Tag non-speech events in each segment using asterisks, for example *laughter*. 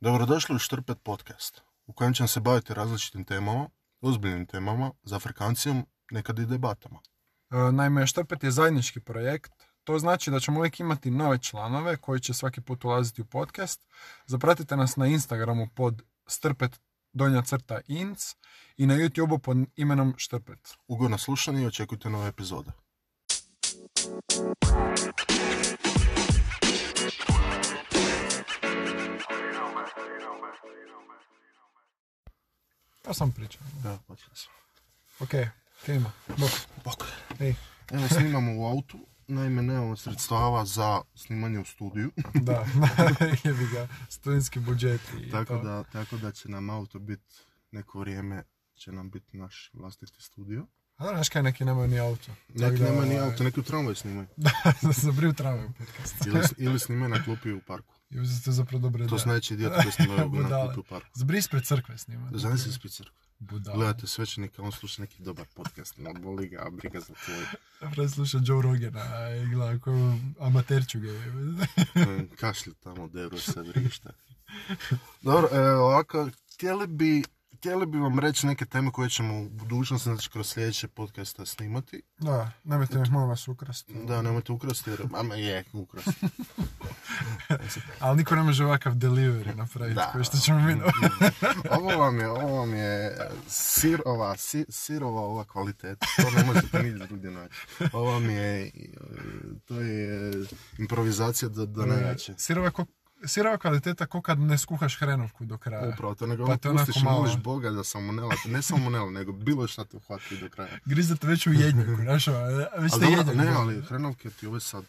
Dobrodošli u Štrpet podcast, u kojem ćemo se baviti različitim temama, ozbiljnim temama, za Afrikancijom, nekad i debatama. E, Naime, Štrpet je zajednički projekt. To znači da ćemo uvijek imati nove članove koji će svaki put ulaziti u podcast. Zapratite nas na Instagramu pod strpet donja crta inc i na YouTubeu pod imenom Štrpet. Ugodno slušanje i očekujte nove epizode. To sam pričao. Da, počeli smo. Ok, krenimo. Bok. Bok. Ej, Evo, snimamo u autu, naime nemamo sredstava za snimanje u studiju, da, *laughs* *laughs* jebi ga, studentski budžeti i tako to. da, tako da će nam auto biti neko vrijeme će nam biti naš vlastiti studio. A da, znaš kaj, neki nemaju ni auto. Neki da, nema ni ovaj, auto, neki u tramvaju snimaju. *laughs* Da, se zabriju tramvaju podcast. Ili, ili snimaju na klupi u parku. *laughs* I uzete zapravo dobre To najveći idioti koji snimaju na *laughs* klupi u parku. Zbri ispred crkve snima. Zamisli ispred crkve. Budala. Gledate svećenika, on sluša neki dobar podcast, ne boli ga, a briga za tvoj. Pre sluša Joe Rogana i gleda koju amaterčuge. Mm, Kašlju tamo, deruje se, vrišta. Dobro, e, ovako, htjeli bi, htjeli bi vam reći neke teme koje ćemo u budućnosti, znači kroz sljedeće podcasta snimati. da, nemojte mi molim vas ukrasti. Da, nemojte ukrasti, jer, ama je, ukrasti. *laughs* Ali niko ne može ovakav delivery napraviti, Da. koji što ćemo mi *laughs* Ovo vam je, ovo vam je sirova, si, sirova ova kvaliteta, to ne možete nigdje drugdje naći. Ovo vam je, e, to je improvizacija do, do najjače. Sirova, ko, sirova kvaliteta ko kad ne skuhaš hrenovku do kraja. Upravo to, nego Pa ono pustiš malo. moliš Boga da salmonela, ne salmonela, nego bilo šta te uhvati do kraja. Grizate već u jednjaku, znaš, ono, već ste dobro, jednjak. ne, ali hrenovke ti ove sad,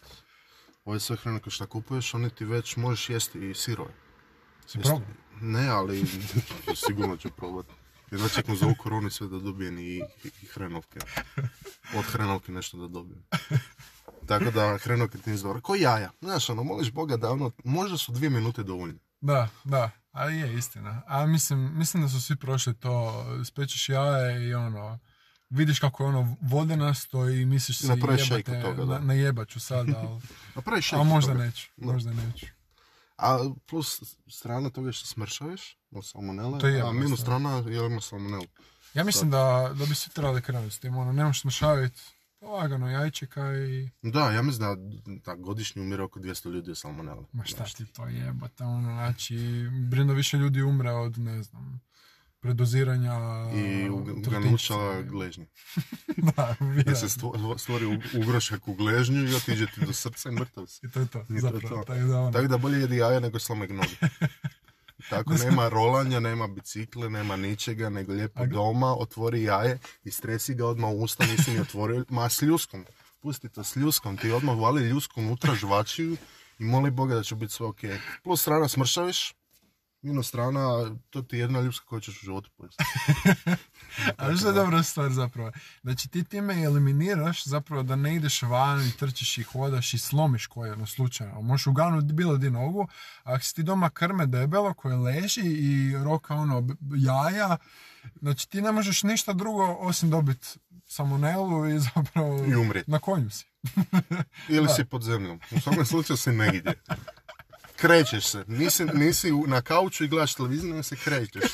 ove sve hrenovke što kupuješ, one ti već možeš jesti i sirove. Si probao? Ne, ali *laughs* sigurno ću probati. Jedva čekam za ovu koronu sve da dobijem i, i hrenovke. Od hrenovke nešto da dobijem. Tako da nisu dobro. Ko jaja. Znaš, ono, moliš Boga da ono, možda su dvije minute dovoljne. Da, da, ali je istina. A mislim, mislim da su svi prošli to, spečeš jaje i ono, vidiš kako je ono vodenasto i misliš si jebate, toga, da. na, najebat ću sad, ali, *laughs* A a možda toga. neću, Da. možda neću. A plus strana toga što smršaviš, od salmonele, To je a minus strana je ima salmonelu. Ja mislim da, da bi svi trebali krenuti s tim, ono, nemaš smršaviti lagano jajčeka i... Da, ja mislim da, da godišnje umire oko 200 ljudi od salmonele. Ma šta ti to jebate, ono, znači, brino više ljudi umre od, ne znam, predoziranja... I trudničca. uganuća gležnje. *laughs* da, Da se stvo- stvori ugrošak u gležnju i otiđe ti do srca i mrtav si. I to je to, I to je zapravo. to. Tako da, ono, Tako da bolje jedi jaja nego slomek noge. *laughs* Tako nema rolanja, nema bicikle, nema ničega, nego lijepo doma, otvori jaje i stresi ga odmah u usta, nisi ni otvorio, ma s ljuskom. Pusti to s ljuskom, ti odmah vali ljusku unutra žvačiju i moli Boga da će biti sve ok. Plus strana smršaviš, minus strana, to ti je jedna ljuska koju ćeš u životu pojesti. *laughs* Ali što je dobra stvar zapravo? Znači ti time eliminiraš zapravo da ne ideš van i trčiš i hodaš i slomiš koje ono slučajno. Možeš uganuti bilo di nogu, a ako si ti doma krme debelo koje leži i roka ono jaja, znači ti ne možeš ništa drugo osim dobiti salmonelu i *laughs* zapravo I umrijeti. na konju si. Ili *laughs* si pod zemljom. U svakom slučaju si negdje. Krećeš se. Nisi, nisi na kauču i gledaš televiziju, nego se krećeš.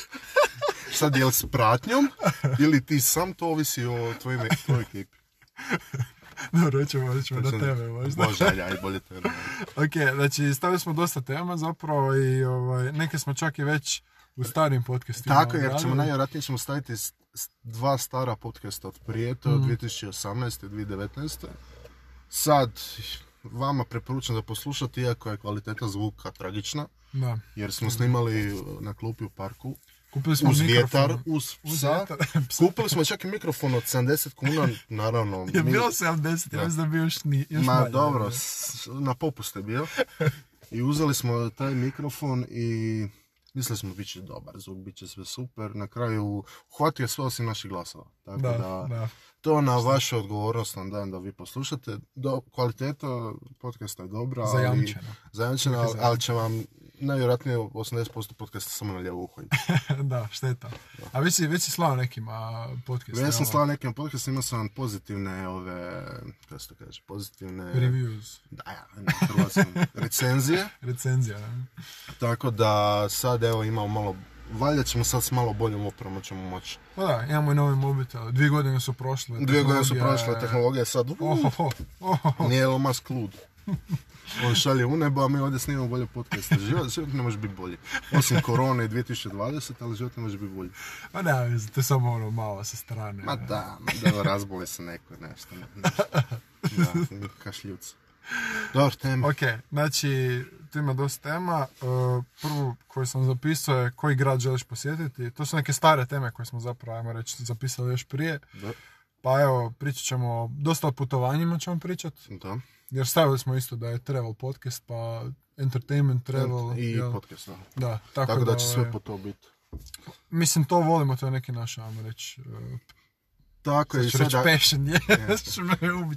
Sad je li s pratnjom ili ti sam, to ovisi o tvojoj, tvojoj ekipi. Dobro, ćemo, ćemo na tebe možda. Ajde, ajde, bolje tebe. Ok, znači stavili smo dosta tema zapravo i ovaj, neke smo čak i već u starim podcastima Tako, jer ćemo najvjerojatnije ćemo staviti dva stara podcasta od prije, to je od 2018. i 2019. Sad, vama preporučam da poslušate, iako je kvaliteta zvuka tragična, Da. jer smo snimali na klupi u parku, Kupili smo uz vjetar, uz *laughs* psa. Kupili smo čak i mikrofon od 70 kuna, naravno. Je mi- bilo 70, ja mislim da bi još, ni, još Ma manje, dobro, s- na popuste bio. I uzeli smo taj mikrofon i mislili smo bit će dobar zvuk, bit će sve super. Na kraju uhvatio sve osim naših glasova. Tako da, Da, da. To na vašu odgovornost nam dajem da vi poslušate. Do, kvaliteta podcasta je dobra, ali, Zajamčeno. zajamčena, ali, ali će vam najvjerojatnije 80% podcasta samo na lijevo uho *laughs* da, šteta. A već si, već si slao nekima podcast. Ja sam slao nekim podcastima, imao sam pozitivne ove, kako se to kaže, pozitivne... Reviews, Da, ja, na hrvatskom. *laughs* Recenzije. recenzija. Tako da sad evo imamo malo, valjda ćemo sad s malo boljom opremom ćemo moći. Pa da, imamo i novi mobitel. Dvije godine su prošle. Dvije godine su prošle, tehnologija je sad, uh, Ohoho, ohoho. nije Elon Musk lud. On šalje u nebo, a mi ovdje snimamo bolje podcaste. Život, život ne može biti bolji. Osim korone i 2020, ali život ne može biti bolji. Pa da, to je samo ono malo sa strane. Ma da, da razboli se neko, nešto. nešto. Da, kašljuc. Dobar, tema. Ok, znači, tu ima dosta tema. E, Prvu koju sam zapisao je koji grad želiš posjetiti. To su neke stare teme koje smo zapravo, ajmo reći, zapisali još prije. Da, Pa evo, pričat ćemo, dosta o putovanjima ćemo pričat. da. Jer stavili smo isto da je travel podcast, pa entertainment, travel. I jel? podcast, da. Da, tako, Tako da će ovaj, sve po to biti. Mislim, to volimo, to je neki naš, ajmo reći, e, Tako je, sada passion, je,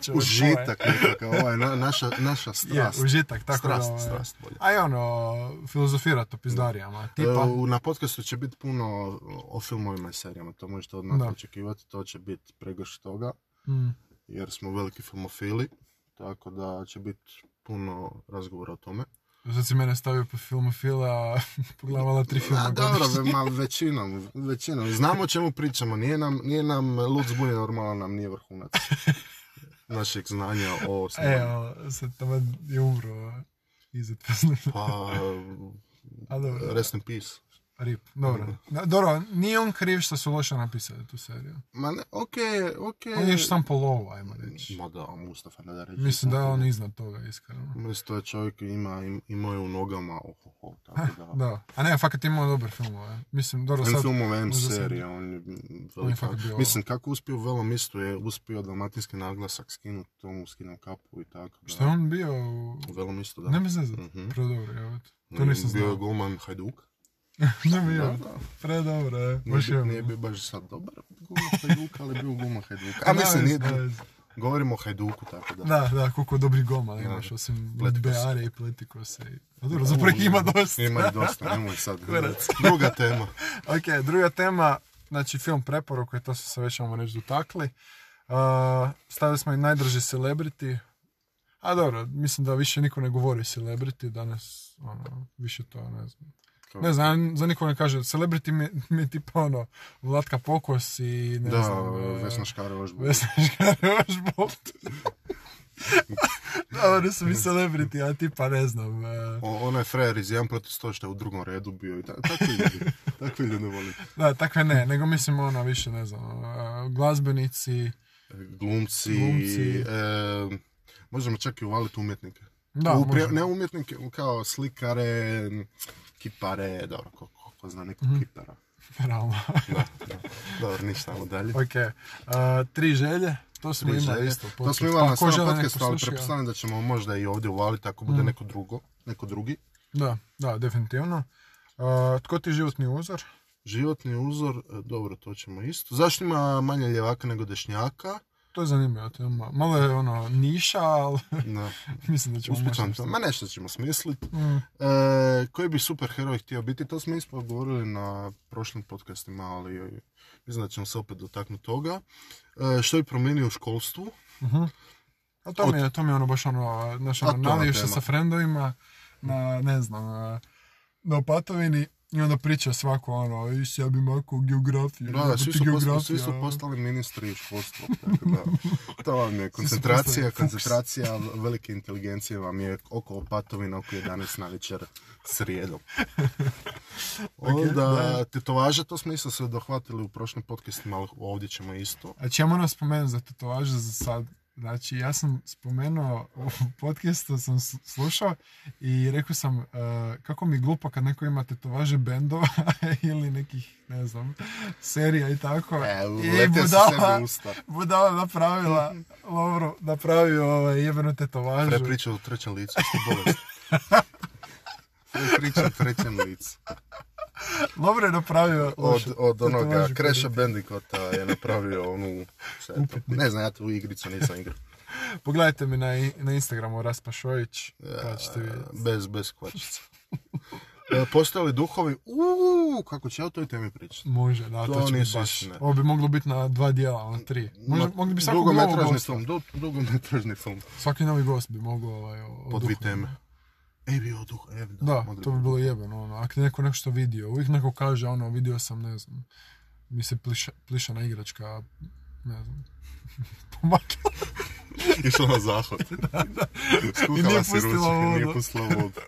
tvoje. užitak nekakav, ovo je na- naša, naša *laughs* Je, strast. užitak, tako strast, da... ovaj, strast bolje. A i ono, filozofirat o pizdarijama, tipa... E, u- Na podcastu će biti puno o filmovima i serijama, to možete odmah Da. očekivati, to će biti pregršt toga, Mm. jer smo veliki filmofili, tako da će biti puno razgovora o tome. Sad si mene stavio po filmofila, a *laughs* pogledala tri filma A, dobro, ma, *laughs* većinom, većinom. Znamo o čemu pričamo, nije nam, nije nam Lud normalno, nam nije vrhunac našeg znanja o snimanju. o, sad tamo je umro Izet Pa, *laughs* A dobro, rest in peace. Rip, dobro. Da, Dobro, nije on kriv što su loše napisali tu seriju. Ma ne, okej, okej. On je još sam po lovu, ajmo reći. Ma da, Mustafa ne da reći. Mislim da je on iznad toga, iskreno. Mislim, je čovjek ima, im- imao je u nogama, ohoho, tako da. *laughs* Da, a ne, fakat imao dobar filmove. Mislim, dobro sad... filmove, M serije, on je velika. Mislim, kako uspio u velom istu je uspio dalmatinski naglasak skinuti tomu, skinem kapu i tako. Da. Što je on bio u... U velom istu, da. Ne mi zezat, Mhm. predobro, evo. To nisam Bio je znao. golman Hajduk. *laughs* Ne predobro, je. Nije, Baš bio- je. nije bio baš sad dobar golman Hajduka, ali bio golman Hajduka. A *laughs* mislim, nije, da, govorimo o Hajduku, tako da. da, da, koliko dobri gomala Da. imaš, osim. Beare i Pletikose. i- A dobro, zapravo ih ima dosta. Ima dosta, *laughs* nemoj sad. Druga tema. ok, druga tema, znači film preporuke, to su se već, ćemo reći, dotakli. Uh, stavili smo i najdraži celebrity. A dobro, mislim da više niko ne govori celebrity, danas, ono, više to, ne znam. Kao- Ne znam, za niko ne kaže, celebrity mi, mi je tipa ono, Vlatka Pokos i ne Da, znam... e, Vesna Škare Vesna Škare-Ožbolt. *laughs* da, oni su mi celebrity, a tipa ne znam. e, Onaj frajer iz 1 protiv 100 što je u drugom redu bio i ta- takvi ljudi. *laughs* takvi ljudi volim. Da, takve ne, nego mislim ono više, ne znam, e, glazbenici. Glumci, Glumci. e, možemo čak i uvaliti umjetnike. Da, ne umjetnike, kao slikare, kipare, dobro, ko, ko, ko zna nekog Mhm. kipara. Realno. Da, da. Dobro, ništa, ajmo dalje. ok, e, tri želje, to smo Tri imali želje. isto. To smo imali Pa na želi neko podcastu, ali sluša, pretpostavljam da ćemo možda i ovdje uvaliti ako bude Mm. neko drugo, neko drugi. Da, da, definitivno. E, tko ti je životni uzor? Životni uzor, e, dobro, to ćemo isto. Zašto ima manje ljevaka nego dešnjaka? To je zanimljivo tema. Malo je ono niša, ali *laughs* Da, *laughs* mislim da ćemo moći to. Ma nešto ćemo smisliti. Mm, E, koji bi superheroj htio biti? To smo isto govorili na prošlim podcastima, ali e, mislim da ćemo se opet dotaknuti toga. E, što je promijenio u školstvu? mhm. A to mi je, to mi je ono baš ono, znaš, ono, sa frendovima na, ne znam, e, na opatovini i onda priča svako ono, iš ja bi mako geografiju, Da, da, svi su, postali, geografija. svi su postali ministri školstva. *laughs* Tako da, to vam je koncentracija, koncentracija velike inteligencije vam je oko opatovina oko 11 na večer srijedom. *laughs* Onda, da. tetovaže, to smo isto se dohvatili u prošlim podcastima, ali ovdje ćemo isto. A ćemo nas spomenuti za tetovaže za sad. Znači, ja sam spomenuo u podcastu, sam slušao i rekao sam e, kako mi je glupo kad neko ima tetovaže bendova *laughs* ili nekih, ne znam, serija i tako. E, I budala, usta. budala napravila, Lovro, napravio ovaj jebenu tetovažu. Pre priča u trećem licu, što bolest. *laughs* Pre priča u trećem licu. Lovro je napravio Od, od onoga koju- Bandicota je napravio onu... Ne znam, ja tu igricu nisam igrao. Pogledajte mi na, na Instagramu Raspa Šojić, pa ćete vidjeti. Bez, bez kvačica. E, Postoje li duhovi? Uuu, kako će ja o toj temi pričati? Može, da, to, To će biti baš. istine. Ovo bi moglo biti na dva dijela, na tri. Može, Ma, mogli bi svakog novog Dugometražni gosta. film, du, dugometražni film. Svaki novi gost bi mogao ovaj, o, o Po dvi teme. Ej, bio duh, e, da. Da, to bi bilo jebeno, ono, ako je neko nešto vidio, uvijek neko kaže, ono, vidio sam, ne znam, mi se pliša, plišana igračka, ne znam, *laughs* pomakla. *laughs* Išla na zahod. *laughs* Skukala I nije si pustila i nije vodu. pustila vodu.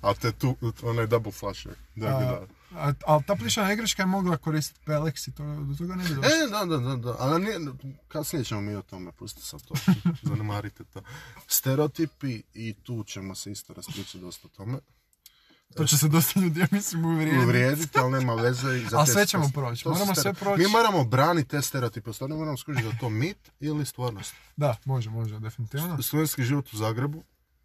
A te tu, onaj double flasher. Da, da. A, ali ta plišana igračka je mogla koristiti Pelex i to, do toga ne bi došlo. E, da, da, da, da. Ali nije, kasnije ćemo mi o tome, pustite sad to. *laughs* Zanemarite to. Stereotipi i tu ćemo se isto raspričati dosta o tome. To će se dosta ljudi, ja mislim, uvrijediti. Uvrijediti, ali nema veze. i za Ali sve ćemo proći, moramo sve proći. Mi moramo braniti te stereotipe, stvarno moramo skužiti da to mit ili stvarnost. Da, može, može, definitivno. Studentski život u Zagrebu,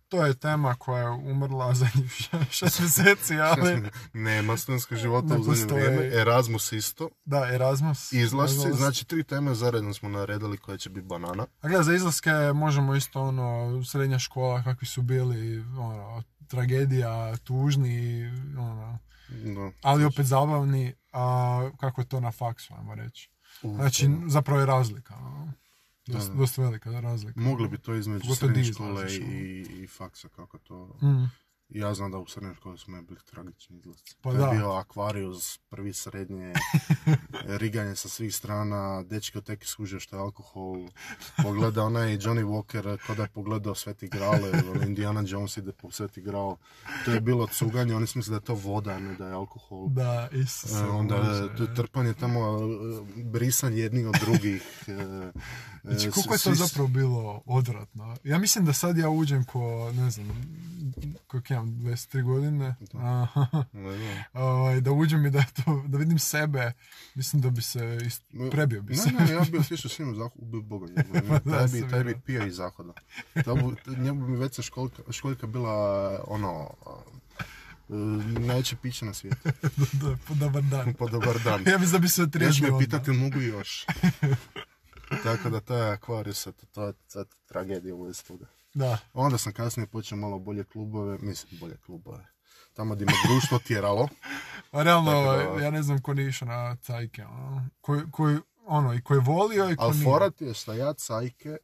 To je tema koja je umrla *laughs* zadnjih šest mjeseci, ali nema studentskog života Ne u zadnje vrijeme, Erasmus isto, da, Erasmus. izlasci, znači tri teme zaredno smo naredili koje će biti banana. A gledaj, za izlaske možemo isto ono, srednja škola, kakvi su bili, ono, tragedija, tužni, ono, Da. ali opet zabavni, a kako je to na faksu, ajmo reći. U, Znači, zapravo je razlika, ono. Dosta, velika razlika. Mogli bi to između Pogotovo srednje škole ono. i, i faksa, kako to... Mm. Ja znam da u srednjoj školi smo bili tragični izlasci. Pa to je da. bio akvarijus, prvi srednje, *laughs* riganje sa svih strana, dečki od tek skužio što je alkohol, *laughs* pogleda onaj Johnny Walker ko da je pogledao Sveti Grale, ono Indiana Jones ide po Sveti Gral. To je bilo cuganje, oni su mislili da je to voda, ne da je alkohol. Da, Isuse, E, onda to je trpanje tamo, e, brisanje jednih od drugih. e, Znači, e, koliko je to zapravo bilo odvratno. Ja mislim da sad ja uđem ko, ne znam, koliko imam, 23 godine, Ne znam. *laughs* ovaj, da uđem i da, to, da vidim sebe, mislim da bi se, ist- prebio bi se. Ne, ne, ja bi otišao s njim u zahod, ubio Boga. *laughs* Da, taj, bi, taj bi pio iz zahoda. Njemu bi već školjka, školjka bila ono, e, najveće piće na svijetu. *laughs* da, pa dobar dan. Po dobar dan. Ja mislim da bi se Još otriješio me pitati mogu još. Tako da to je Aquarius, to, je tragedija u toga. Da, Onda sam kasnije počeo malo bolje klubove, mislim bolje klubove. Tamo gdje me društvo tjeralo. *laughs* a realno, Tako da- ja ne znam ko nije išao na cajke, ono, koji, koji, ono, i koji je volio i ko Ali fora ti je šta ja cajke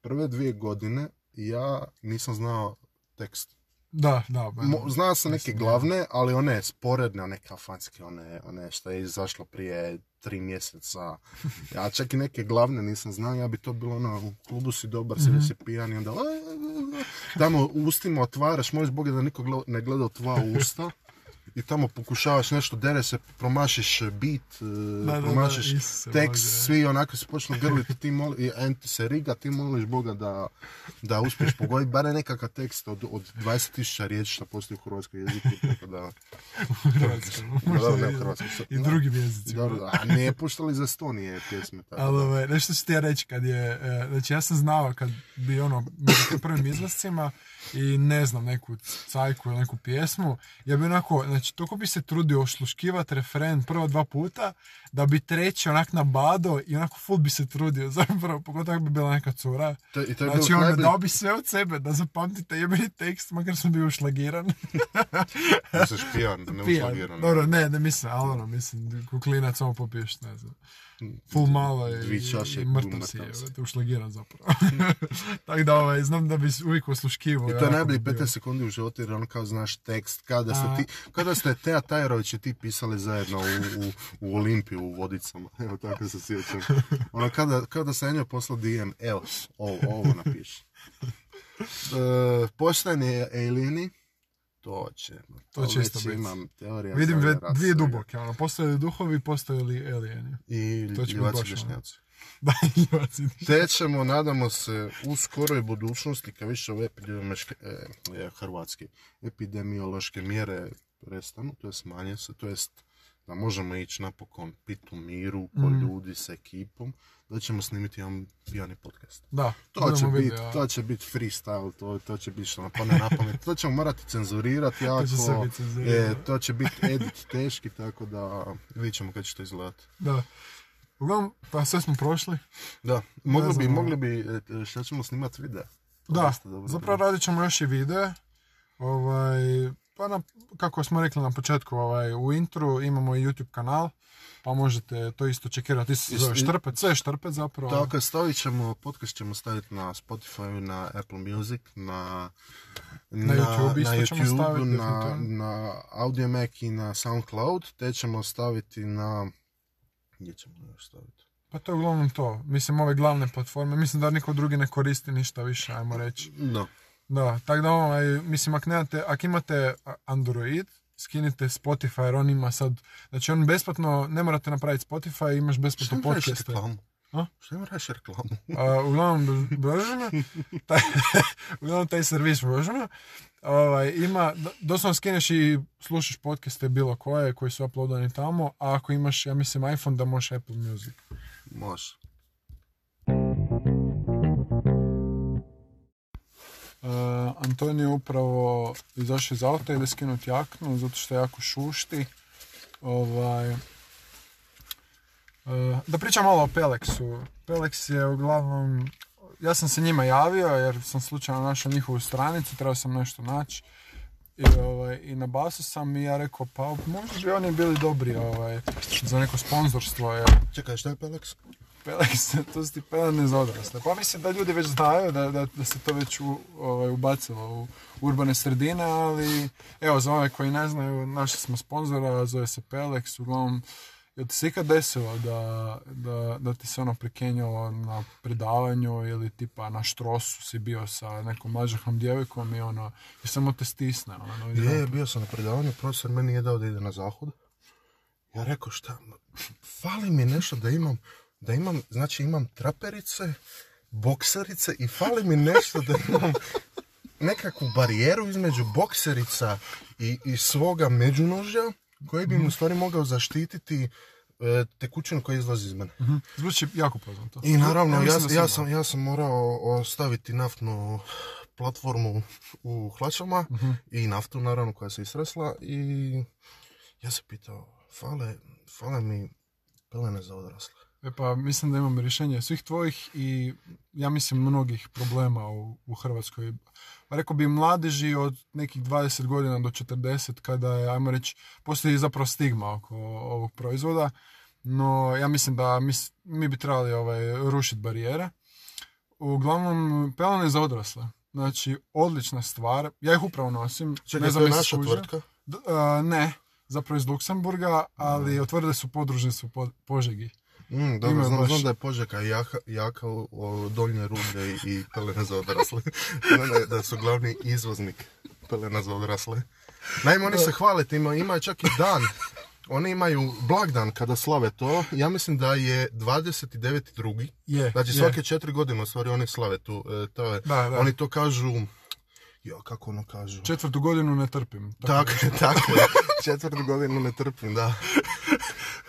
prve dvije godine ja nisam znao tekst. Da, da. Mo, znao sam neke mislim, glavne, ali one sporedne, one kafanske, one, one što je izašlo prije tri mjeseca. *laughs* Ja čak i neke glavne nisam znao, ja bi to bilo ono, u klubu si dobar, si Mhm. si pijan i onda tamo ustima otvaraš, možeš Boga da niko ne gleda u tva *laughs* usta. I tamo pokušavaš nešto, dere se, promašiš beat, e, da, da, promašiš Isuse tekst, Bože. svi onako se počnu grliti, ti moli, i en ti se riga, ti moliš Boga da, da uspiješ pogoditi, bare nekakav tekst od, od 20.000 riječi što postoji u hrvatskom jeziku, tako da... *laughs* u Hrvatskoj, možda Da, i- Hrvatskoj. I drugim jezicima. Dobro, a ne puštali za Estonije pjesme, tako Ali da. ovaj, nešto ću ti ja reći kad je, e, znači ja sam znao kad bi ono, među prvim izlascima i ne znam, neku cajku ili neku pjesmu, ja bi onako, znači toliko bi se trudio osluškivati referen prva dva puta, da bi treći onak nabado i onako full bi se trudio, *laughs* zapravo, pogotovo bi bila neka cura. To, I to je Znači bilo ono, najbolje, dao bi sve od sebe da zapamtite jebeni tekst, makar sam bio ušlagiran. *laughs* misliš pijan, ne ušlagiran. Dobro, ne, ne mislim, ali ono, mislim, kuklinac samo popiješ, ne znam. Full malo i, mrtav si, ušlagiran zapravo. *laughs* Tako da, ovaj, znam da bi uvijek osluškivo. I to je najbolji 15 sekundi u životu jer ono kao znaš tekst, kada ste, ti, kada ste Teja Tajerović i ti pisali zajedno u, u, u Olimpiju u Vodicama. *laughs* Evo tako se sjećam. Ono kada, kada sam njoj poslao DM, evo, ovo, ovo napiši. *laughs* E, postojanje alieni, to će. To će već isto biti. imam teorija. Vidim dve, dvije duboke, ono, postoje li duhovi, postoje li alieni. I To će biti ljivaci baš ono. dešnjaci. *laughs* Da, ljivaci. Te ćemo, nadamo se, u skoroj budućnosti, kad više ove epidemiološke, e, e, hrvatske epidemiološke mjere prestanu, to je smanje se, to jest da možemo ići napokon pit u miru, ko Mm. ljudi s ekipom, da ćemo snimiti jedan pijani podcast. Da, To će, biti, to će biti freestyle, to, to će biti što nam padne na pamet. To ćemo morati cenzurirati *laughs* jako. će sve biti e, to će biti edit teški, tako da vidjet ćemo kad će to izgledati. Da. Uglavnom, pa sve smo prošli. Da, mogli bi, mogli bi, e, šta ćemo snimati video. To Da, zapravo radit ćemo još i videe. Ovaj, Pa na, kako smo rekli na početku ovaj, u intru imamo i YouTube kanal, pa možete to isto čekirati. Se zove Štrpet, sve Štrpet zapravo. Tako, stavit ćemo, podcast ćemo staviti na Spotify, na Apple Music, na, Na YouTube isto na ćemo YouTube, staviti, na, na Audio Mac i na SoundCloud, te ćemo staviti na... Gdje ćemo još staviti? Pa to je uglavnom to. Mislim, ove glavne platforme. Mislim da niko drugi ne koristi ništa više, ajmo reći. Da. Da, tako da ovaj, mislim, ako, nemate, ako imate Android, skinite Spotify, jer on ima sad, znači on besplatno, ne morate napraviti Spotify, imaš besplatno podcaste. reklamu? A? Šta im radiš reklamu? *laughs* A, uglavnom, Božana, taj, *laughs* uglavnom taj servis Božana, ovaj, ima, do- doslovno skineš i slušaš podcaste bilo koje koji su uploadani tamo, a ako imaš, ja mislim, iPhone da možeš Apple Music. Može. Uh, Antonio je upravo izašao iz auta i ide skinuti jaknu zato što jako šušti. Ovaj, uh, da pričam malo o Pelexu. Pelex je uglavnom, ja sam se njima javio jer sam slučajno našao njihovu stranicu, trebao sam nešto naći. I, ovaj, I na basu sam i ja rekao, pa možda bi oni bili dobri ovaj, za neko sponzorstvo. Jer Čekaj, šta je Pelex? Pelex, *laughs* to su ti pelene za odrasle. Pa mislim da ljudi već znaju da, da, da se to već u, ovaj, ubacilo u urbane sredine, ali evo za ove koji ne znaju, našli smo sponzora, zove se Pelex, uglavnom Jel ti se ikad desilo da, da, da ti se ono prikenjalo na predavanju ili tipa na štrosu si bio sa nekom mlađahom djevojkom i ono, i samo te stisne ono, i Je, bio sam na predavanju, profesor meni nije dao da ide na zahod. Ja rekao šta, fali mi nešto da imam, da imam, znači imam traperice, bokserice i fali mi nešto da imam nekakvu barijeru između bokserica i, i svoga međunožja koji bi mi u stvari mogao zaštititi e, tekućinu koja izlazi iz mene. Mhm. Zvuči jako poznato. I naravno, ja, mislim da ja, sam, ja sam morao ostaviti naftnu platformu u hlačama i naftu naravno koja se isresla i ja se pitao, fale, fale mi pelene za odrasle. E pa mislim da imam rješenje svih tvojih i ja mislim mnogih problema u, u Hrvatskoj. Pa rekao bi mladeži od nekih 20 godina do 40 kada je, ajmo reći, postoji zapravo stigma oko ovog proizvoda. No ja mislim da mi, mi bi trebali ovaj, rušiti barijere. Uglavnom, pelene za odrasle. Znači, odlična stvar. Ja ih upravo nosim. Čekaj, ne znam to je naša tvrtka? D- a, ne, zapravo iz Luksemburga, ali otvorile su podružnicu u Po- Požegi. Mm, dobro, Ima znam, baš- znam da je Požeka jaka, jaka donje rude i, pelena za odrasle. *laughs* Da, su glavni izvoznik pelena za odrasle. Naime, oni se hvale time, ima čak i dan. Oni imaju blagdan kada slave to. Ja mislim da je 29.2. Je, Znači svake četiri godine u stvari oni slave tu. e, to je, Da, da. Oni to kažu... Ja, kako ono kažu? Četvrtu godinu ne trpim. Tako, tako je. Četvrtu godinu ne trpim, da.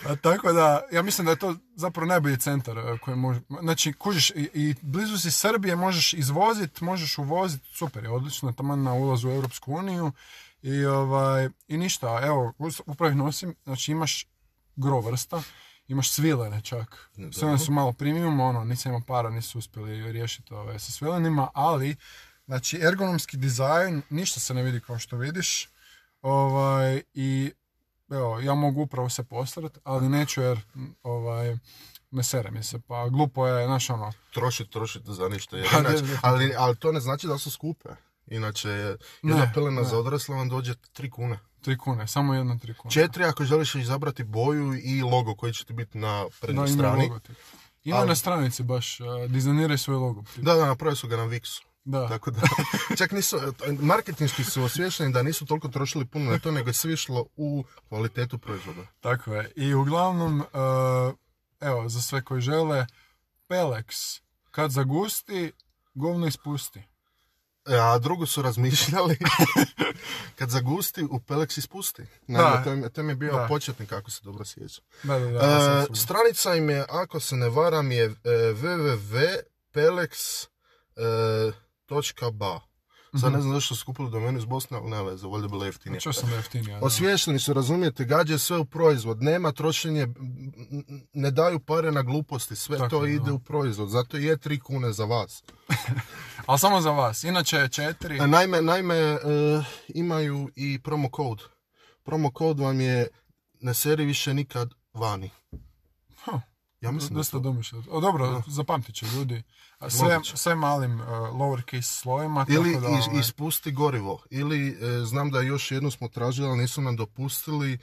A, tako da, ja mislim da je to zapravo najbolji centar e, koji može, znači kužiš i, i blizu si Srbije, možeš izvozit, možeš uvozit, super je, odlično, taman na ulazu u Europsku uniju i, ovaj, i ništa, evo, upravo ih nosim, znači imaš gro vrsta, imaš svilene čak, sve su malo premium, ono, nisam imao para, nisu uspjeli riješiti ove, sa svilenima, ali, znači, ergonomski dizajn, ništa se ne vidi kao što vidiš, ovaj, i evo, ja mogu upravo se postarat, ali neću jer ovaj, ne sere mi se, pa glupo je, znaš ono, Trošiti, trošiti za ništa. *laughs* Jer Pa, ne. ali, ali to ne znači da su skupe. Inače, jedna Ne, pelena ne. za odrasle vam dođe 3 kune. tri kune, samo jedna tri kune. Četiri ako želiš izabrati boju i logo koji će ti biti na prednjoj ima strani. Ima Ali- na stranici baš, uh, dizajniraj svoj logo. Da, da, napravili su ga na Wixu. Da. Tako da, *laughs* čak nisu, marketinški su osvješeni da nisu toliko trošili puno na to, nego je sve išlo u kvalitetu proizvoda. Tako je. I uglavnom, uh, evo, za sve koji žele, Pelex, kad zagusti, govno ispusti. E, A drugo su razmišljali, *laughs* kad zagusti, u Pelex ispusti. Naime, Da. to, to mi je bio Da. početnik, ako se dobro sjećam. Da, da, da. E, stranica im je, ako se ne varam, je e, www.pelex.ba. Sad ne znam zašto su kupili domenu iz Bosne, ali ne veze, valjda bilo jeftinije. Čuo sam da je jeftinija. da. Osvješteni su, razumijete, gađe sve u proizvod, nema trošenje, ne daju pare na gluposti, sve Tako to ide da. u proizvod, zato je 3 kune za vas. *laughs* Ali samo za vas. Inače je četiri. E, Naime, naime e, imaju i promo kod. Promo kod vam je ne seri više nikad vani. Huh. Ja mislim da Dosta to. domišljat. O, dobro, zapamtit će ljudi. Sve, sve malim uh, lowercase slovima. Ili tako da, is- ovaj, ispusti gorivo. Ili e, znam da još jednu smo tražili, ali nisu nam dopustili e,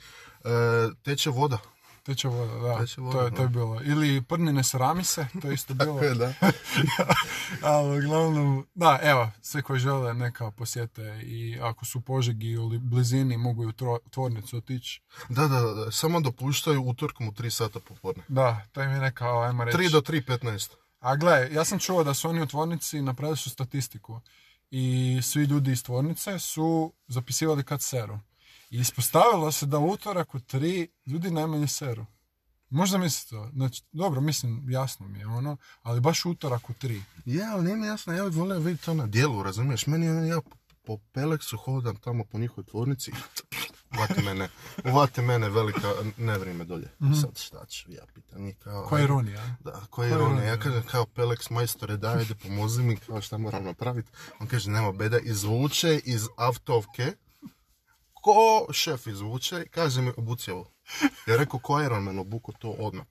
teče voda. Teče voda, da. Teče voda, to, je, to je bilo. Ili prnine srami se, to je isto *laughs* bilo. da. *laughs* Ali uglavnom, da, evo, sve koji žele neka posjete i ako su Požegi ili blizini mogu u tvornicu otići. Da, da, da, samo dopuštaju utorkom u 3 sata popodne. Da, to im je neka, ajmo reći. 3 do 3.15. A gle, ja sam čuo da su oni u tvornici napravili su statistiku i svi ljudi iz tvornice su zapisivali kad seru. I ispostavilo se da utorak u tri ljudi najmanje seru. Možda mislite to. Znači, dobro, mislim, jasno mi je ono, ali baš utorak u tri. Je, ali nije mi jasno, ja bih volio vidjeti to na dijelu, razumiješ? Meni je, ja po, po Peleksu hodam tamo po njihovoj tvornici, uvati mene, uvati mene velika nevrime dolje. Sad šta ću, ja pitam kao... Koja ironija. Da, koja ironija. Ja kažem kao Pelex majstore, daj, ajde pomozi mi, kao šta moram napraviti. On kaže, nema beda, izvuče iz autovke, ko šef izvuče, kaže mi, obuci ovo. Ja rekao, ko Iron Man, obuko to odmah.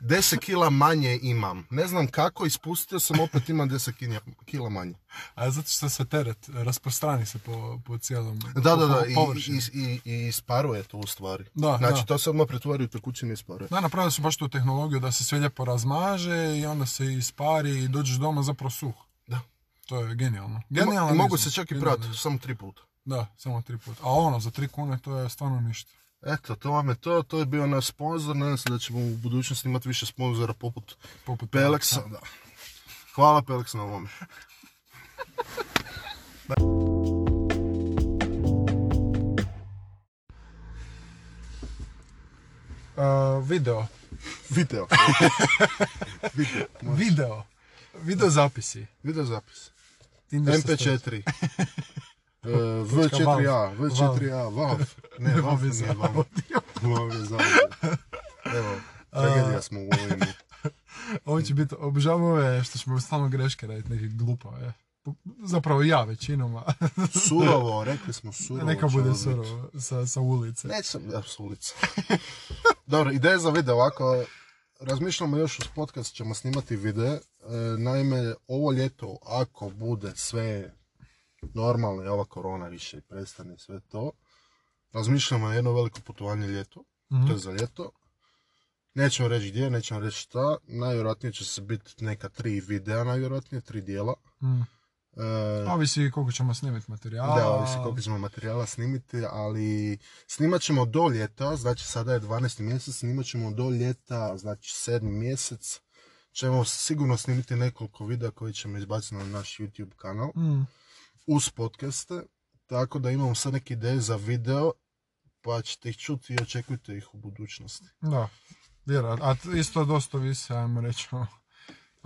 10 kila manje imam. Ne znam kako, ispustio sam, opet imam 10 kinja- kila manje. A zato što se teret rasprostrani se po, po cijelom Da, da, da, i, i, i, isparuje to u stvari. Da, znači, da. to se odmah pretvori u tekućinu i isparuje. Da, napravili su baš tu tehnologiju da se sve lijepo razmaže i onda se ispari i dođeš doma zapravo suh. Da. To je genijalno. Genijalno i mogu se čak i prati, samo tri puta. Da, samo tri puta. A ono, za tri kune to je stvarno ništa. Eto, to vam je to, to je bio naš sponzor, nadam se da ćemo u budućnosti imati više sponzora poput Poput Pelexa. Da. Hvala Pelex na ovome. Uh, video. Video. *laughs* Video. može. Video. Video zapisi. Video zapis. Tinder se stoji. MP4. Uh, V4A, V4A, Valve. Ne, Valve je nije za Valve. Valve je za Evo, tragedija smo u ovim. Ovo će biti, obožavam ove što ćemo stalno greške raditi, neke glupave. Zapravo ja većinom, Surovo, rekli smo surovo. neka bude surovo sa, sa ulice. Nećem, ja, s ulice. *laughs* Dobro, ideja za video ovako, razmišljamo još uz podcast ćemo snimati video. E, naime, ovo ljeto, ako bude sve normalno i ova korona više i prestane sve to, razmišljamo na jedno veliko putovanje ljeto, Mhm. to je za ljeto. Nećemo reći gdje, nećemo reći šta, najvjerojatnije će se biti neka tri videa, najvjerojatnije, tri dijela. Mm. E, Ovisi koliko ćemo snimiti materijala. da, ovisi koliko ćemo materijala snimiti, ali snimat ćemo do ljeta, znači sada je 12. mjesec, snimat ćemo do ljeta, znači 7. mjesec. Ćemo sigurno snimiti nekoliko videa koji ćemo izbaciti na naš YouTube kanal Mm. Uz podcaste, tako da imamo sad neke ideje za video, pa ćete ih čuti i očekujte ih u budućnosti. Da, vjerojatno. A isto dosta visi, ajmo reći.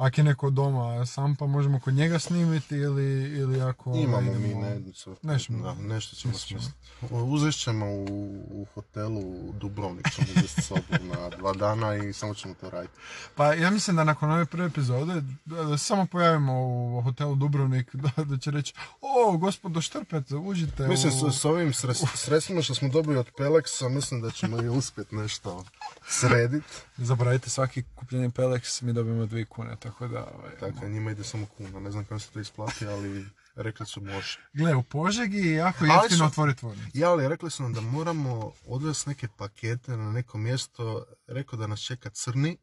Ako je neko doma sam, pa možemo kod njega snimiti ili, ili ako... Imamo idemo- mi nednicu. Nećemo. Da, nešto ćemo Nešto ćemo. smisliti. Uzet ćemo u, u hotelu u Dubrovnik, ćemo uzeti sobu na dva dana i samo ćemo to raditi. Pa ja mislim da nakon ove prve epizode da, da se samo pojavimo u hotelu Dubrovnik *laughs* da, da će reći o, gospodo Štrpet, uđite Mislim, u... s, s ovim sres- *laughs* sredstvima što smo dobili od Pelexa, mislim da ćemo i uspjeti nešto srediti. Zaboravite svaki kupljeni Pelex, mi dobijemo dvije kune, tako da... Ovaj, Dakle, njima ide samo kuna, ne znam kako se to isplati, ali rekli su može. Gle, u Požegi je jako jeftino otvoriti tvornicu. Ja, ali rekli su nam da moramo odvesti neke pakete na neko mjesto, rekao da nas čeka crni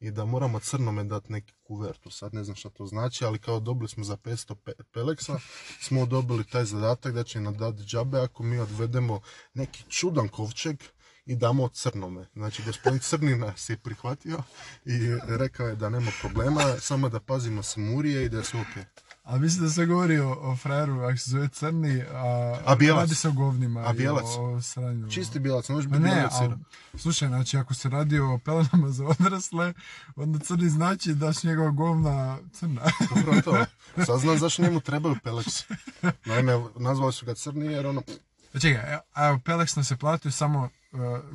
i da moramo crnome dati neki kuvertu. Sad ne znam šta to znači, ali kao dobili smo za 500 pe- peleksa, smo dobili taj zadatak da će nam dati džabe ako mi odvedemo neki čudan kovčeg i damo crnome. Znači, gospodin Crni nas je prihvatio i rekao je da nema problema, samo da pazimo smurije i da je sve okej. A mislim da se govori o, o frajeru, ako se zove crni, a, A bijelac? radi se o govnima. A bijelac? O, o sranju. Čisti bijelac, može biti ne, slušaj, znači ako se radi o pelenama za odrasle, onda crni znači da su njegova govna crna. *laughs* Upravo to. Saznam zašto njemu trebaju Pelex. Naime, nazvali su ga crni jer ono... Pa čekaj, a- a Pelex nas je platio samo,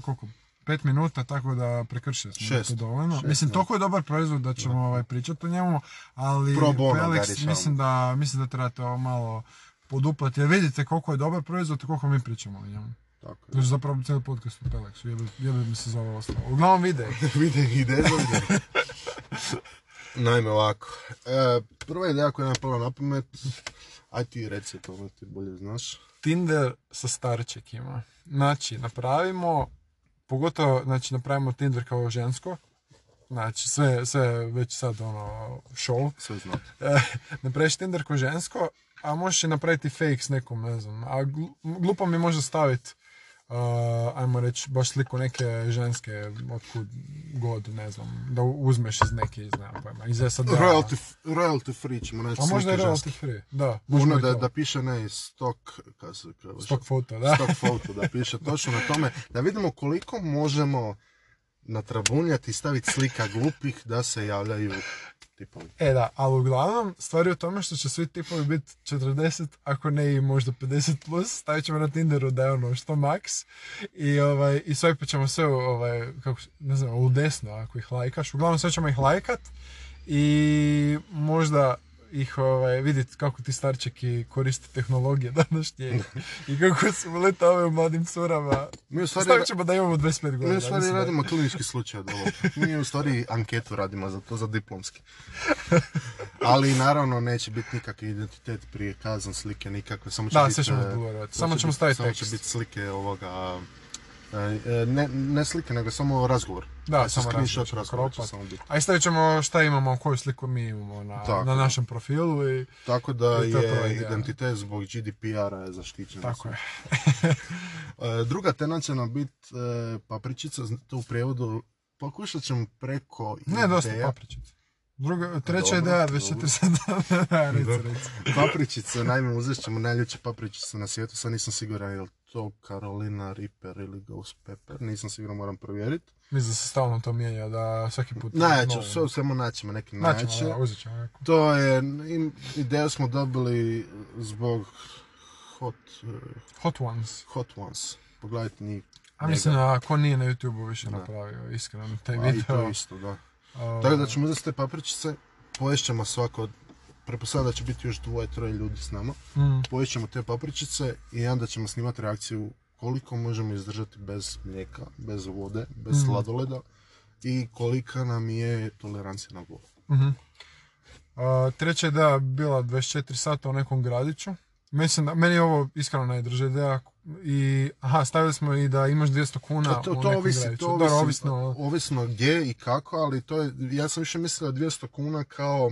koliko? pet minuta, tako da prekršili smo Šest. to dovoljno. Šest, Mislim, toliko je dobar proizvod da ćemo ovaj, pričati o njemu, ali Pro rješavamo. mislim da, mislim da trebate ovo malo poduplati, jer vidite koliko je dobar proizvod i koliko mi pričamo o njemu. Tako je. Znači zapravo cijeli podcast o Pelexu, jebe, jebe mi se zove ostalo. Uglavnom vide. *laughs* Vide ide. Naime, ovako. E, prva ideja koja nam je pala na pamet, aj ti reci to, ti bolje znaš. Tinder sa starčekima. Znači, napravimo, pogotovo, znači, napravimo Tinder kao žensko. Znači, sve, sve već sad, ono, show. Sve znate. E, napraviš Tinder kao žensko, a možeš i napraviti fake s nekom, ne znam. A glu- glupo mi može staviti, uh, ajmo reći, baš sliku neke ženske, otkud god, ne znam, da uzmeš iz neke, iz, nemam pojma, iz SAD. Royalty, royalty free ćemo naći A možda je royalty ženske. free, da. I da, da piše ne stock, kako se kaže, Stock foto, da. stock photo, da piše točno na tome, da vidimo koliko možemo natrabunjati i staviti slika glupih da se javljaju tipovi. E da, ali uglavnom, stvar je u tome što će svi tipovi biti 40, ako ne i možda 50 plus, stavit ćemo na Tinderu da je ono što max i, ovaj, i swipe ćemo sve, ovaj, kako, ne znam, u desno ako ih lajkaš, uglavnom sve ćemo ih lajkat i možda ih ovaj, vidjeti kako ti starčeki koriste tehnologije *laughs* današnje i kako su letove u mladim curama. Mi u stvari, Stavit ćemo da imamo 25 godina. mi u stvari radimo klinički slučaj od. Mi u stvari anketu radimo za to, za diplomski. Ali naravno neće biti nikakvi identitet prije kazan slike, nikakve, samo će Da, biti... sve ćemo e, odgovoriti. to Samo će ćemo staviti Samo će biti slike ovoga... e, e, Ne, ne slike, nego samo razgovor. Da, samo screenshot razgovor, samo biti. A i stavit ćemo šta imamo, koju sliku mi imamo na, Tako. na našem profilu i Tako da I je je identitet zbog GDPR-a je zaštićen. tako je. *laughs* E, Druga tema će nam biti papričica, to u prijevodu pokušat ćemo preko Ne, dosta papričica. Druga, treća. 24 sata. Da, reci, Da. reci. Papričice, naime uzet ćemo najljuće papričice na svijetu, sad nisam siguran je li to Carolina Reaper ili Ghost Pepper, nisam siguran, moram provjeriti. Mislim da se stalno to mijenja, da svaki put... Najjače, sve u svemu naćemo Znači, najjače. da, uzet ćemo neku. To je, ideju smo dobili zbog Hot, e, Hot ones. hot Ones. Pogledajte njih. A mislim njega. da ko nije na YouTube-u više Da. napravio, iskreno, taj A, i video. to isto, da. Tako da ćemo uzeti te papričice, poješćemo svako, pretpostavljam da će biti još dvoje, troje ljudi s nama, mm, poješćemo te papričice i onda ćemo snimati reakciju koliko možemo izdržati bez mlijeka, bez vode, bez Mhm. sladoleda i kolika nam je tolerancija na vodu. mhm. A, treća ideja bi bila 24 sata u nekom gradiću. Mislim da, meni je ovo iskreno najdrža ideja i, aha, stavili smo i da imaš 200 kuna To, to, u to nekom ovisi, gradiću. to ovisi, ovisno ovisno gdje i kako, ali to je, ja sam više mislio 200 kuna kao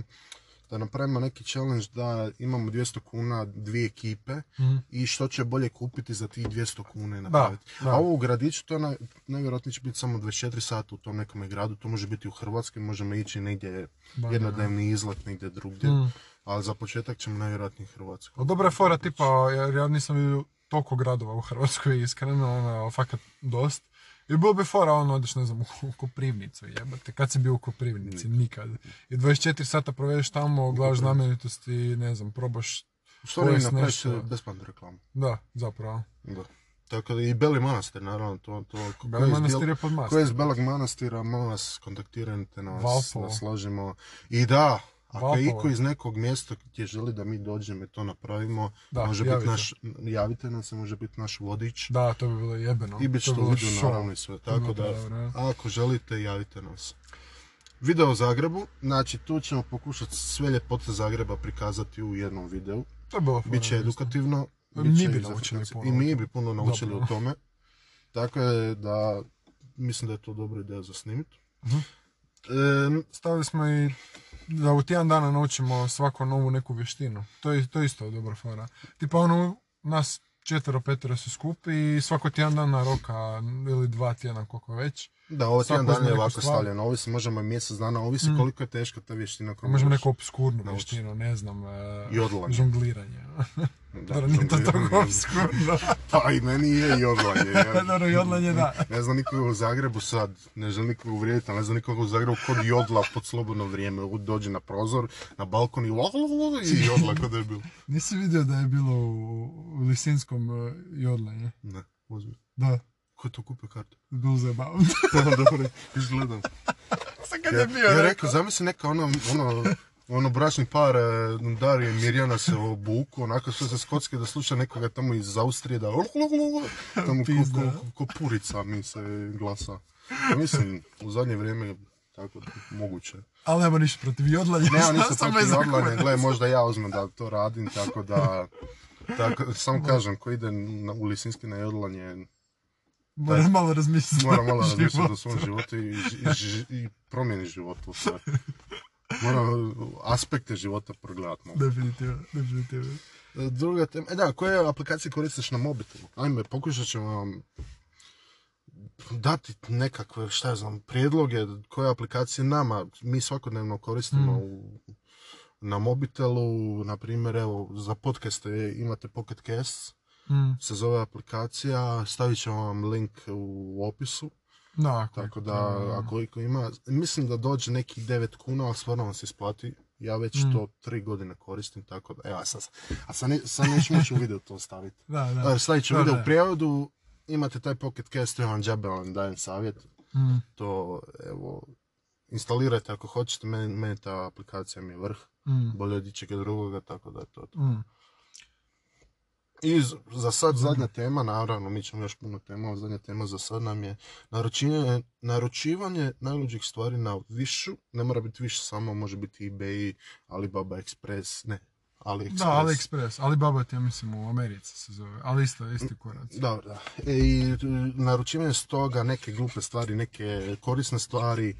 da napravimo neki challenge da imamo 200 kuna dvije ekipe Mhm. i što će bolje kupiti za tih 200 kuna i napraviti. da. A ovo u gradiću, to naj, najvjerojatnije će biti samo 24 sata u tom nekom gradu, to može biti u Hrvatskoj, možemo ići negdje Da, jednodnevni izlet negdje drugdje, Mm. ali za početak ćemo najvjerojatnije Hrvatsku. Dobra je fora tipa, jer ja nisam vidio toliko gradova u Hrvatskoj, iskreno, ono, fakat dost. I bilo bi fora, ono, odeš, ne znam, u Koprivnicu, jebate. Kad si bio u Koprivnici? Nikad. I 24 sata provedeš tamo, gledaš znamenitosti, ne znam, probaš, U stvari napraviš besplatnu reklamu. da, zapravo. Da. Tako da i Beli Manastir, naravno, to, to Beli je Manastir je pod Ko je iz Belog Manastira, molim vas, kontaktirajte nas, složimo. I da, ako je iko iz nekog mjesta gdje želi da mi dođemo i to napravimo, Da, može biti naš, javite nam se, može biti naš vodič. Da, to bi bilo jebeno. I bit To bi što bilo vidio naravno i sve. bi Tako bilo da, dobro, ako želite, javite nam se. Video o Zagrebu, znači tu ćemo pokušati sve ljepote Zagreba prikazati u jednom videu. To je bilo Biće edukativno. Mi bi naučili puno I mi bi puno naučili o tome. Tako je da mislim da je to dobra ideja za snimiti. Mhm. Em, Stavili smo i da u tjedan dana naučimo svako novu neku vještinu. To je, to je isto dobra fora. Tipa ono, nas četvero, petero se skupi i svako tjedan dana roka ili dva tjedna koliko već. da, ovo tjedan dan uzme je ovako stvar. stavljeno. Ovisi, možemo i mjesec dana, ovisi Mm. koliko je teška ta vještina. Možemo neku obskurnu vještinu, ne znam, e, žongliranje. *laughs* Da, Dobro, nije to toliko obskurno. Pa i meni je jodlanje. ja- *laughs* Dobro, jodlanje da. Ne znam nikoga u Zagrebu sad, ne želim nikoga uvrijediti, ali ne znam nikoga u Zagrebu kod jodla pod slobodno vrijeme. Dođe na prozor, na balkon i i jodla kod je bilo. *laughs* Nisi vidio da je bilo u, Lisinskom e, jodlanje? Ne, uzmi. Da. Ko je to kupio kartu? Duzebound. *laughs* Da, dobro, izgledam. Sad kad Ja, je bio ja rekao. rekao, zamisli neka ono, ono, ono bračni par e, Darije i Mirjana se obuku, onako sve se skocke da sluša nekoga tamo iz Austrije da tamo ko, ko, ko purica mi se glasa. Ja mislim, u zadnje vrijeme tako moguće. Ali nema ništa protiv jodlanja. Nema ništa protiv je za jodlanja, kurac. gle, možda ja uzmem da to radim, tako da... Tako, samo kažem, ko ide na, u Lisinski na jodlanje, Moram malo razmisliti. mora malo životu. o svom životu i, i, i promijeni životu sve. Mora aspekte života progledati. Definitivno, definitivno. Druga tema, e da, koje aplikacije koristiš na mobitelu? Ajme, pokušat ćemo vam dati nekakve, šta ja znam, prijedloge koje aplikacije nama, mi svakodnevno koristimo u, na mobitelu, na primjer, evo, za podcaste imate Pocket Casts, Mm. se zove aplikacija, stavit ćemo vam link u opisu, Da, ako tako je- da ako iko ima, mislim da dođe nekih 9 kuna, ali stvarno vam se isplati. Ja već Mm. to tri godine koristim, tako da, evo, a sad, a sad, ne, sad neću moći u video to staviti. *laughs* Da, da. Stavit ću video u prijevodu, imate taj Pocket Cast, ja vam džabelan dajem savjet. Mm. To, evo, instalirajte ako hoćete, meni, meni ta aplikacija mi je vrh, Mm. bolje od ičega drugoga, tako da je to. to. I za sad zadnja tema, naravno, mi ćemo još puno tema, ali zadnja tema za sad nam je naručivanje, naručivanje najluđih stvari na višu, ne mora biti više samo, može biti eBay, Alibaba Express, ne, AliExpress. Da, AliExpress. Alibaba ti ja mislim u Americi se zove, ali isto, isti kurac. Dobro, da. E, I e, naručivanje stoga, neke glupe stvari, neke korisne stvari,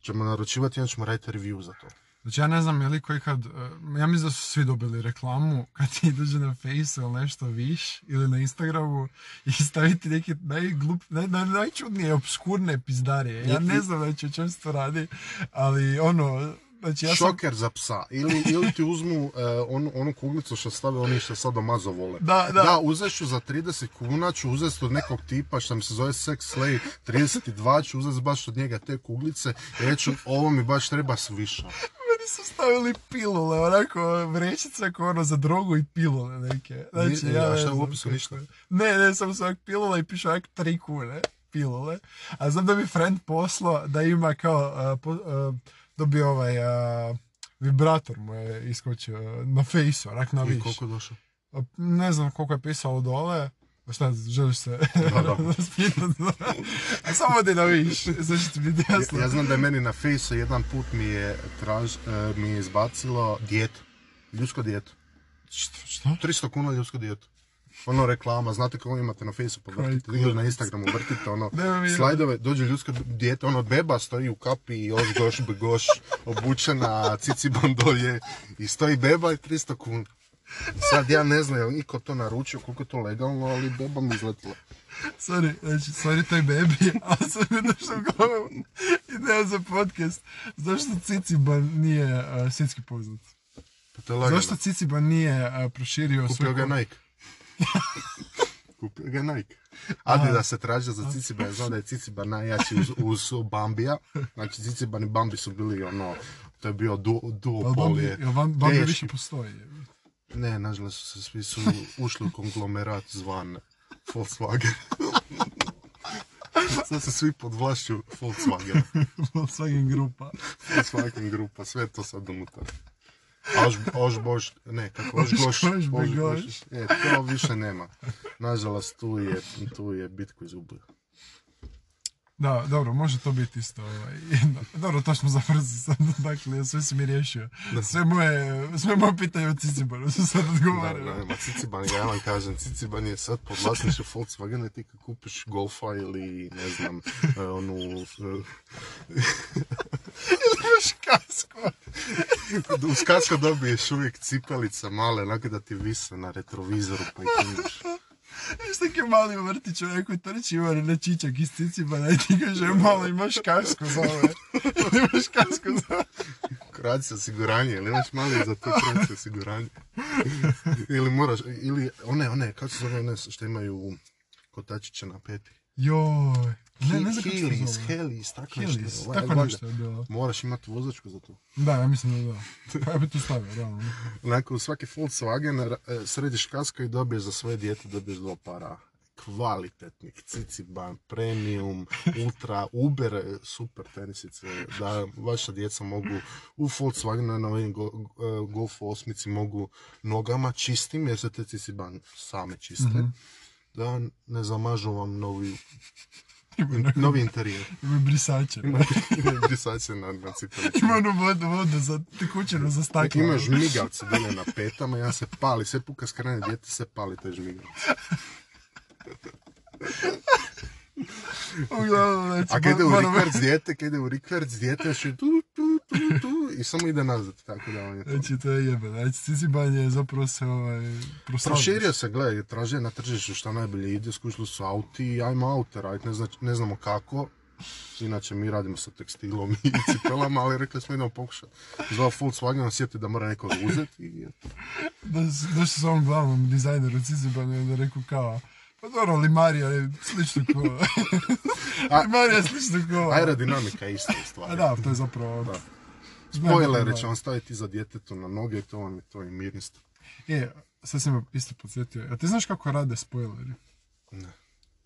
ćemo naručivati i onda ćemo raditi review za to. Znači ja ne znam je li koji kad, eh, ja mislim da su svi dobili reklamu kad ti dođe na Face ili nešto viš ili na Instagramu i staviti neke najglup, naj, naj, najčudnije, obskurne pizdarije. Ja ne znam već o čem se to radi, ali ono, znači ja sam... Šoker za psa. Ili, ili ti uzmu e, onu, onu kuglicu što stave oni što sad mazo vole. Da, da. Da, uzet ću za 30 kuna, ću uzeti od nekog tipa što mi se zove Sex Slay 32, ću uzeti baš od njega te kuglice i reću ovo mi baš treba sviša. Meni su stavili pilule, onako vrećice kao ono za drogu i pilule neke. Znači, ja a ne šta u opisu ništa? Ne, ne, samo su ovak pilule i piše ovak tri kune pilule. A znam da mi friend poslao da ima kao, a, po- a, dobio ovaj a, vibrator mu je iskočio na fejsu, onak na I viš. koliko je došao? Ne znam koliko je pisalo dole. A Šta, želiš se Da, da. *laughs* raspitati? A samo odi na viš, sve će ti biti jasno. Ja, ja znam da je meni na fejsu jedan put mi je, traž, e, mi je izbacilo dijetu. Ljudsko dijetu. Što? što? 300 kuna ljudsko dijetu. Ono reklama, znate kako imate na fejsu povrtite Koji ili na Instagramu vrtite ono *laughs* slajdove, dođe ljudsko dijete, ono beba stoji u kapi i oš goš begoš obučena, cici bandolje i stoji beba i 300 kuna. Sad ja ne znam je li niko to naručio, koliko je to legalno, ali beba mi izletila. Sorry, znači, sorry toj bebi, *laughs* ali sam mi došao u glavu ideja za podcast. Zašto Ciciban nije uh, svjetski poznat? Pa to je lagano. Zašto Ciciban nije uh, proširio Kupio svoj... ga je ko- Nike. *laughs* Kupio ga je Nike. Adidas se tražio za Ciciban, znam da je Ciciban najjači uz, uz Bambija. Znači Ciciban i Bambi su bili ono, to je bio du, Jel duopol Bambi, je. jel Bam- Bambi više postoji? Ne, nažalost su se svi su ušli u konglomerat zvan Volkswagen. *laughs* Sad su svi pod vlašću Volkswagen. Volkswagen grupa. Volkswagen grupa, sve to sad unutar. Oš, oš boš, ne, kako oš goš, Oš, oš, boš. E, to više nema. Nažalost, tu je, tu je bitku izgubio. Da, dobro, može to biti isto. Ovaj. *laughs* Dobro, to smo zapravo sad, *laughs* dakle, sve si mi riješio. Sve moje, sve moje pitanje o Cicibanu su sad Da, odgovaraju. da, ma Ciciban, ja vam kažem, Ciciban je sad pod vlasništvu Volkswagena ti kad kupiš Golfa ili, ne znam, e, onu, *laughs* e, Imaš kasko. uz kasko dobiješ uvijek cipelica male, onako da ti vise na retrovizoru pa ih imaš. Viš taki mali vrtić, onaj koji trči ima na čičak iz Cicibana i ti kaže malo imaš kasko za ove. *laughs* imaš kasko za ove. Croatia osiguranje, ili imaš mali za to Croatia osiguranje? ili moraš, ili one, one, kako se zove one što imaju kotačiće na peti? Joj. Ne, ne znam kako se to Helis, zove. Helis, tako Helis, nešto. tako valjda. nešto je bilo. Moraš imati vozačku za to. Da, ja mislim da da. *laughs* Pa ja bi tu stavio, da. Onako, u svaki Volkswagen e, središ kasko i dobiješ za svoje dijete, dobiješ dva para kvalitetnih Ciciban, Premium, Ultra, Uber, e, super tenisice, da vaša djeca mogu u Volkswagenu na ovim e, Golf 8 mogu nogama čistim, jer se te Ciciban same čiste, Mhm. da ne zamažu vam novi, Ima, novi interijer. ima brisače. Ima brisače na, na cipeli. Ima onu vodu, vodu za tekućinu za staklo. Ima žmigavce dole na petama, ja se pali, sve puka skrene djete se pali te žmigavce. Uglavnom, znači, A kad ide u rikverc dijete, kad ide u rikverc dijete, još je tu, tu, i samo ide nazad, tako da on je to. Znači, to je jebe. Znači, Cicibanje je zapravo se ovaj. Proširio se, gledaj, traže na tržištu šta najbolje ide, skušili su auti, ajmo aute raditi, ne, zna, ne znamo kako. Inače, mi radimo sa tekstilom i *laughs* cipelama, ali rekli smo idemo pokušati. Zvao Volkswagen, sjeti da mora neko uzeti i eto. Da s- Došli s ovom glavnom dizajneru Cicibanje i onda rekao kao, pa dobro, Limarija je slično ko... *laughs* Limarija je slično ko... Aerodinamika je ista A stvari. da, to je zapravo... Da. Spoilere će vam staviti za djetetu na noge, to vam je to i mirnisto. Je, sad sam me isto podsjetio. A ti znaš kako rade spoileri? Ne.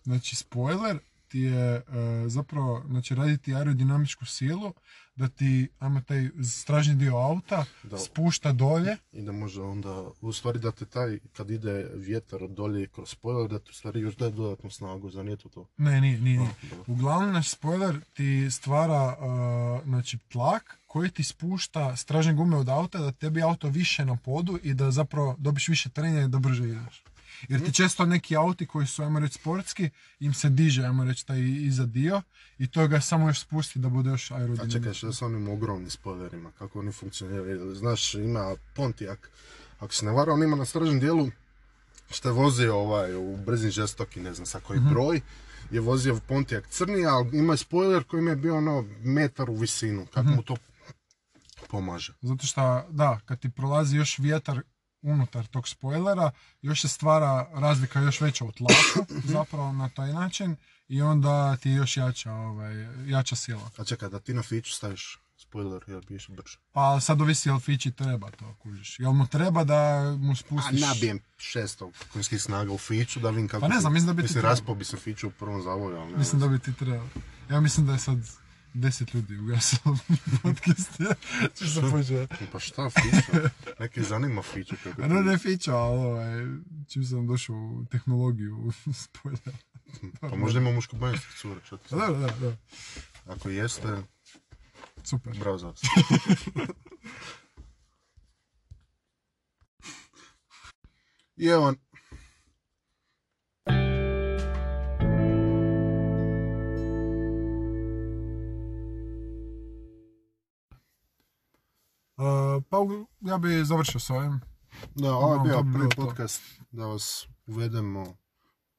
Znači, spoiler ti je e, zapravo, znači radi ti aerodinamičku silu da ti, ajmo taj stražni dio auta Da. spušta dolje. I da može onda, u stvari da te taj, kad ide vjetar dolje kroz spoiler, da ti u stvari još daje dodatnu snagu, za nije to to? Ne, nije, nije, nije. A, dobro. Uglavnom, naš spoiler ti stvara e, znači, tlak koji ti spušta stražne gume od auta da tebi auto više na podu i da zapravo dobiš više trenja i da brže ideš. Jer ti često neki auti koji su, ajmo reći, sportski, im se diže, ajmo reći, taj iza dio i to ga samo još spusti da bude još A aerodinamičan. čekaj, što s onim ogromnim spoilerima, kako oni funkcioniraju? Znaš, ima Pontiac, ako se ne varam, on ima na stražnom dijelu, što je vozio ovaj, u brzin žestoki, ne znam sa koji broj, je vozio Pontiac crni, ali ima spoiler koji je bio ono metar u visinu, kako mu to pomaže. Zato što, da, kad ti prolazi još vjetar unutar tog spoilera, još se stvara razlika još veća u tlaku, *clears throat* zapravo na taj način, i onda ti je još jača, ovaj, jača sila. A čekaj, da ti na fiću staviš spoiler, jer bi išao brže. Pa sad ovisi jel Fići treba to, kužiš. Jel mu treba da mu A spustiš... nabijem 600 konjskih snaga u fiću da vidim kako... Pa ne znam, mislim da bi ti Mislim, raspao bi se fiću u prvom zavoju, ali ne Mislim da bi ti trebalo. Ja mislim da je sad deset ljudi ugasilo podcast. Ču se počeo. Pa šta fića? Neki zanima fiću kako A ne, ne Fića, ali ovaj, čim sam došao u tehnologiju *laughs* spoilera. Pa možda ima muško ti Da, da, da, da. Ako jeste, Super. bravo za vas. *laughs* I evo, Uh, pa ja bi završio s ovim. da, ovo je bio prvi podcast da vas uvedemo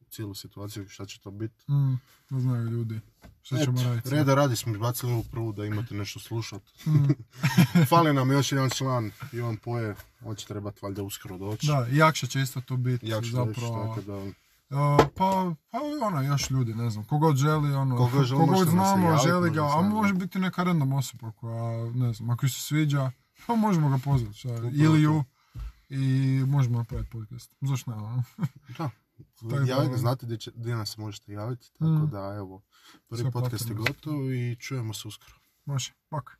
u cijelu situaciju, šta će to biti. Mm, ne znaju ljudi. Što ćemo raditi? Reda radi smo izbacili ovu prvu da imate nešto slušat. Mm. *laughs* Fali nam još jedan član, Ivan Poje, on će trebati valjda uskoro doći. Da, Jakša će isto tu biti Jak što zapravo. tako da... Uh, pa, pa ono, još ljudi, ne znam, kogod želi, ono, Kogod želi, znamo, želi ga, a može biti neka random osoba koja, ne znam, ako se sviđa, pa možemo ga pozvati, šta, ili ju, i možemo napraviti podcast. Zašto ne, ono? *laughs* Da. Tako da- Javite, znate gdje, će, gdje nas možete javiti, tako Mm. da evo, prvi Sve podcast je gotov i čujemo se uskoro. Može, pak.